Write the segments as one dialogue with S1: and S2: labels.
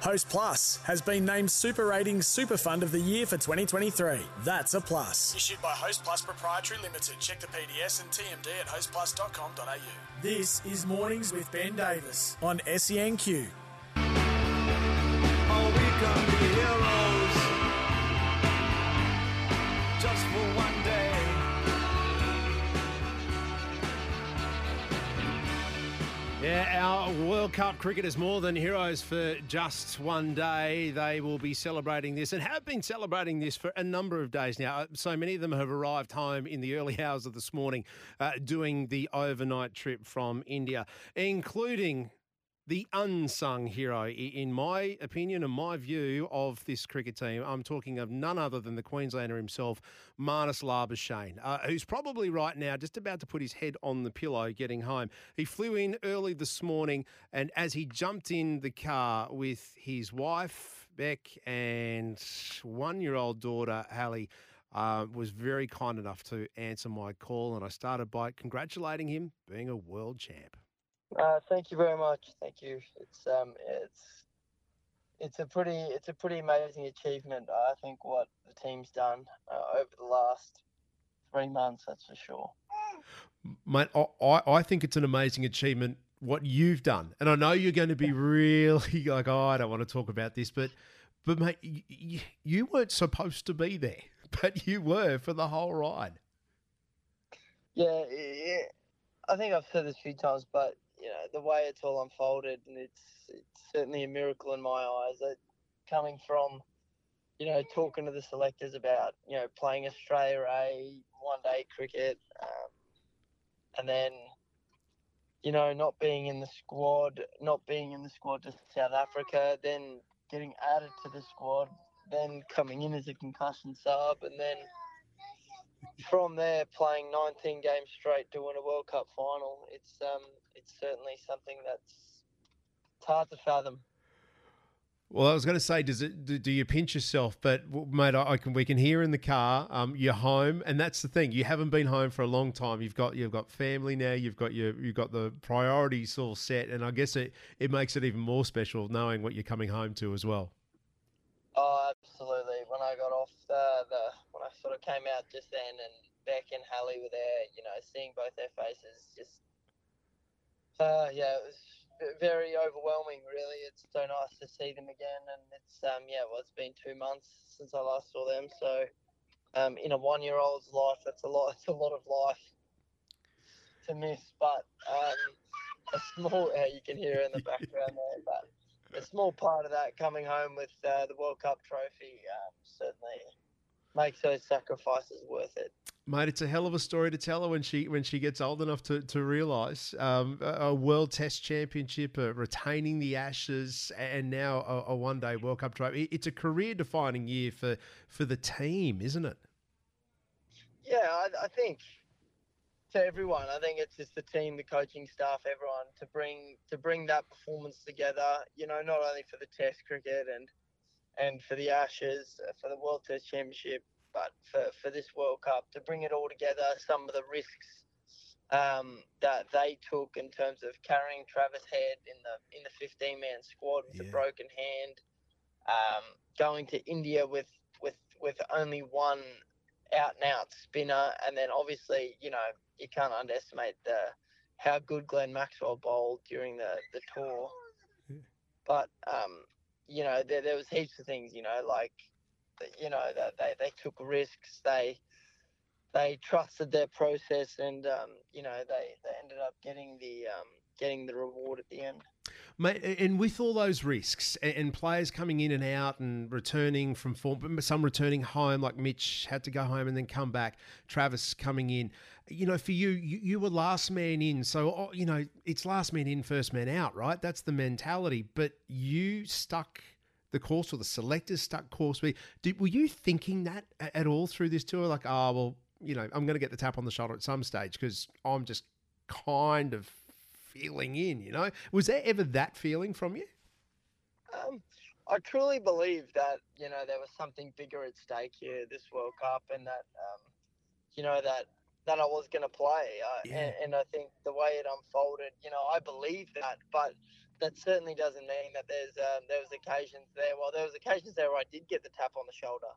S1: Host Plus has been named Super Ratings Super Fund of the Year for 2023. That's a plus. Issued by Host Plus Proprietary Limited. Check the PDS and TMD at hostplus.com.au. This is Mornings with Ben Davis on SENQ.
S2: Oh,
S3: Yeah, our World Cup cricket is more than heroes for just one day. They will be celebrating this and have been celebrating this for a number of days now. Uh, So many of them have arrived home in the early hours of this morning uh, doing the overnight trip from India, including the unsung hero, in my opinion and my view of this cricket team. I'm talking of none other than the Queenslander himself, Marnus Labuschagne, uh, who's probably right now just about to put his head on the pillow getting home. He flew in early this morning, and as he jumped in the car with his wife, Beck, and one year old daughter, Hallie, uh, was very kind enough to answer my call. And I started by congratulating him being a world champ.
S4: Uh, thank you very much. Thank you. It's um, it's it's a pretty it's a pretty amazing achievement. I think what the team's done uh, over the last three months. That's for sure.
S3: Mate, I, I think it's an amazing achievement what you've done, and I know you're going to be really like, oh, I don't want to talk about this, but but mate, you, you weren't supposed to be there, but you were for the whole ride.
S4: Yeah, yeah. I think I've said this a few times, but you know the way it's all unfolded, and it's it's certainly a miracle in my eyes. That coming from, you know, talking to the selectors about you know playing Australia A one day cricket, um, and then you know not being in the squad, not being in the squad to South Africa, then getting added to the squad, then coming in as a concussion sub, and then from there playing 19 games straight to win a World Cup final, it's um it's certainly something that's it's hard to fathom.
S3: Well, I was going to say, does it? Do, do you pinch yourself? But mate, I, I can. We can hear in the car. Um, you're home, and that's the thing. You haven't been home for a long time. You've got you've got family now. You've got your you've got the priorities all set, and I guess it it makes it even more special knowing what you're coming home to as well.
S4: Oh, absolutely. When I got off the, the when I sort of came out just then, and Beck and Hallie were there, you know, seeing both their faces, just uh, yeah, it was very overwhelming. Really, it's so nice to see them again, and it's um yeah, well, it's been two months since I last saw them, so um in a one-year-old's life, that's a lot. It's a lot of life to miss, but um a small uh, you can hear in the background there, but a small part of that coming home with uh, the World Cup trophy um, certainly makes those sacrifices worth it.
S3: Mate, it's a hell of a story to tell her when she when she gets old enough to to realise um, a, a World Test Championship, uh, retaining the Ashes, and now a, a one day World Cup trophy. It's a career defining year for for the team, isn't it?
S4: Yeah, I, I think to everyone, I think it's just the team, the coaching staff, everyone to bring to bring that performance together. You know, not only for the Test cricket and and for the Ashes, uh, for the World Test Championship, but for, for this World Cup to bring it all together. Some of the risks um, that they took in terms of carrying Travis Head in the in the 15 man squad with
S3: Yeah.
S4: a broken hand, um, going to India with with with only one out and out spinner, and then obviously you know you can't underestimate the how good Glenn Maxwell bowled during the the tour. But um, you know there there was heaps of things you know like you know they, they took risks they they trusted their process and um, you know they, they ended up getting the um, getting the reward at the end.
S3: And with all those risks and, players coming in and out and returning from form, some returning home, like Mitch had to go home and then come back. Travis coming in, you know, for you, you, were last man in, so oh, you know it's last man in, first man out, right? That's the mentality. But you stuck the course, or the selectors stuck course. were you thinking that at all through this tour? Like, oh well, you know, I'm going to get the tap on the shoulder at some stage because I'm just kind of feeling in, you know? Was there ever that feeling from you?
S4: Um, I truly believe that you know there was something bigger at stake here this World Cup, and that um, you know that that I was going to play. Uh,
S3: Yeah.
S4: and, and I think the way it unfolded, you know, I believe that, but that certainly doesn't mean that there's um, there was occasions there. Well, there was occasions there where I did get the tap on the shoulder,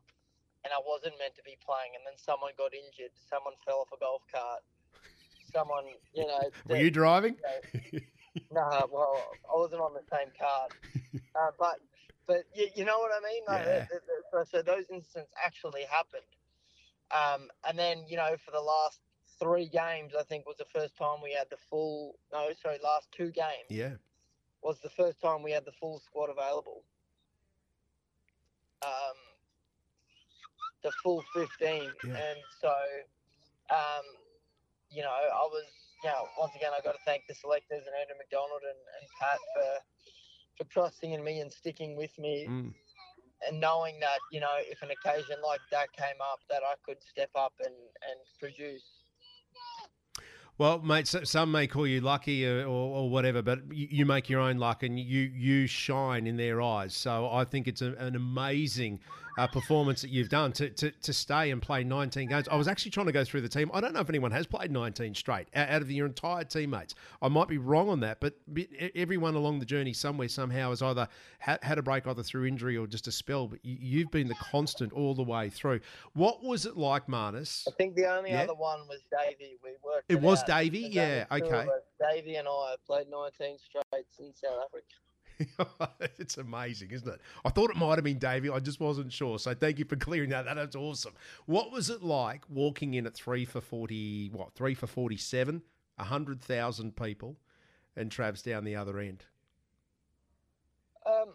S4: and I wasn't meant to be playing, and then someone got injured, someone fell off a golf cart, someone, you know,
S3: Were
S4: that-
S3: you driving?
S4: no, well, I wasn't on the same card, uh, but but you, you know what I mean. Like,
S3: Yeah.
S4: so, so those incidents actually happened, um, and then you know for the last three games, I think was the first time we had the full. No, sorry, last two games
S3: yeah.
S4: was the first time we had the full squad available. Um, the full 15.
S3: Yeah.
S4: And so, um, you know, I was, you know, once again, I got to thank the selectors and Andrew McDonald and, and Pat for, for trusting in me and sticking with me
S3: Mm.
S4: and knowing that, you know, if an occasion like that came up, that I could step up and, and produce.
S3: Well, mate, some may call you lucky or, or, whatever, but you, you make your own luck and you you shine in their eyes. So I think it's a, an amazing uh, performance that you've done to, to, to stay and play 19 games. I was actually trying to go through the team. I don't know if anyone has played 19 straight out of your entire teammates. I might be wrong on that, but everyone along the journey somewhere, somehow, has either had, a break either through injury or just a spell, but you, you've been the constant all the way through. What was it like, Marnus?
S4: I think the only
S3: Yeah.
S4: other one was Davey. We worked.
S3: It was
S4: out.
S3: Davey? Yeah, okay.
S4: Davey and I played 19 straight in South Africa.
S3: it's amazing, isn't it? I thought it might have been Davey. I just wasn't sure. So thank you for clearing that. That's awesome. What was it like walking in at three for forty? What three for forty-seven? A hundred thousand people, and Trav's down the other end.
S4: Um,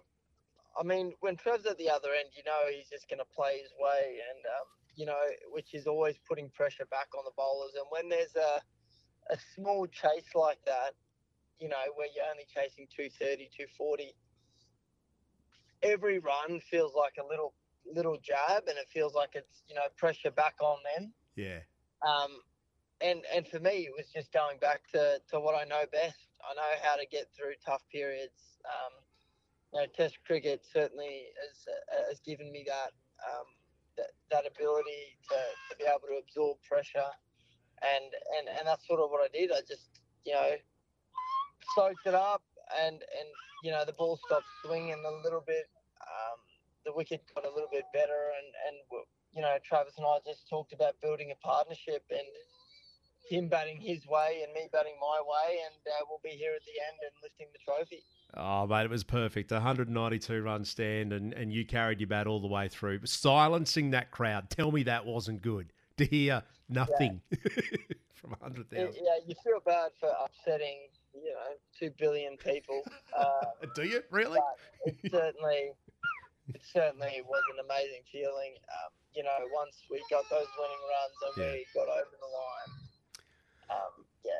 S4: I mean, when Trav's at the other end, you know he's just going to play his way, and um, you know, which is always putting pressure back on the bowlers. And when there's a a small chase like that, you know, where you're only chasing 230, 240, every run feels like a little little jab, and it feels like it's you know pressure back on them.
S3: Yeah,
S4: Um, and and for me, it was just going back to, to what I know best. I know how to get through tough periods. Um, you know, Test cricket certainly has has given me that um, that, that ability to, to be able to absorb pressure, and, and and that's sort of what I did. I just you know soaked it up, and and you know the ball stopped swinging a little bit. Um, the wicket got a little bit better, and and you know, Travis and I just talked about building a partnership and him batting his way and me batting my way, and uh, we'll be here at the end and lifting the trophy.
S3: Oh, mate, it was perfect. 192 run stand, and, and you carried your bat all the way through. Silencing that crowd. Tell me that wasn't good to hear nothing from 100,000.
S4: Yeah, you feel bad for upsetting, you know, two billion people. Uh,
S3: Do you really?
S4: it certainly, it certainly was an amazing feeling. Um, you know, once we got those winning runs and
S3: Yeah.
S4: we got over the line. Um, yeah.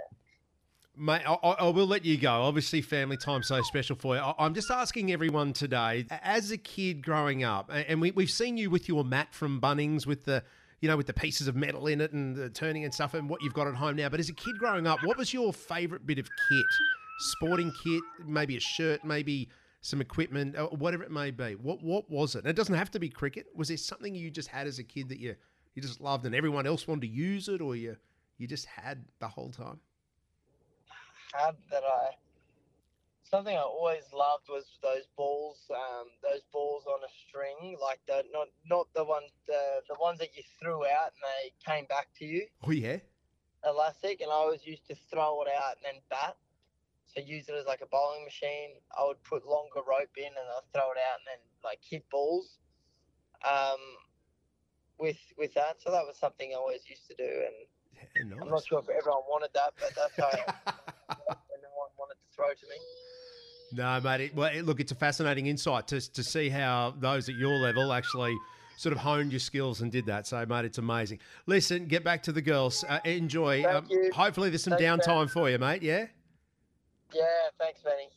S3: Mate, I, I I will let you go. Obviously, family time so special for you. I, I'm just asking everyone today, as a kid growing up, and we, we've seen you with your mat from Bunnings with the, you know, with the pieces of metal in it and the turning and stuff, and what you've got at home now. But as a kid growing up, what was your favourite bit of kit? Sporting kit, maybe a shirt, maybe some equipment, uh, whatever it may be. What what was it? And it doesn't have to be cricket. Was there something you just had as a kid that you you just loved, and everyone else wanted to use it, or you you just had the whole time?
S4: Had that I something I always loved was those balls, um, those balls on a string, like the not not the ones the, the ones that you threw out and they came back to you,
S3: Oh yeah.
S4: elastic, and I always used to throw it out and then bat. So use it as like a bowling machine. I would put longer rope in and I'd throw it out and then like hit balls. Um, with with that, so that was something I always used to do, and
S3: Yeah,
S4: I'm not sure if everyone wanted that, but that's how no one wanted to throw to me.
S3: No, mate. It, well, it, look, it's a fascinating insight to, to see how those at your level actually sort of honed your skills and did that. So, mate, it's amazing. Listen, get back to the girls. Uh, enjoy.
S4: Thank you.
S3: Hopefully, there's some
S4: Thanks,
S3: downtime
S4: man.
S3: for you, mate. Yeah.
S4: Yeah, thanks, Benny.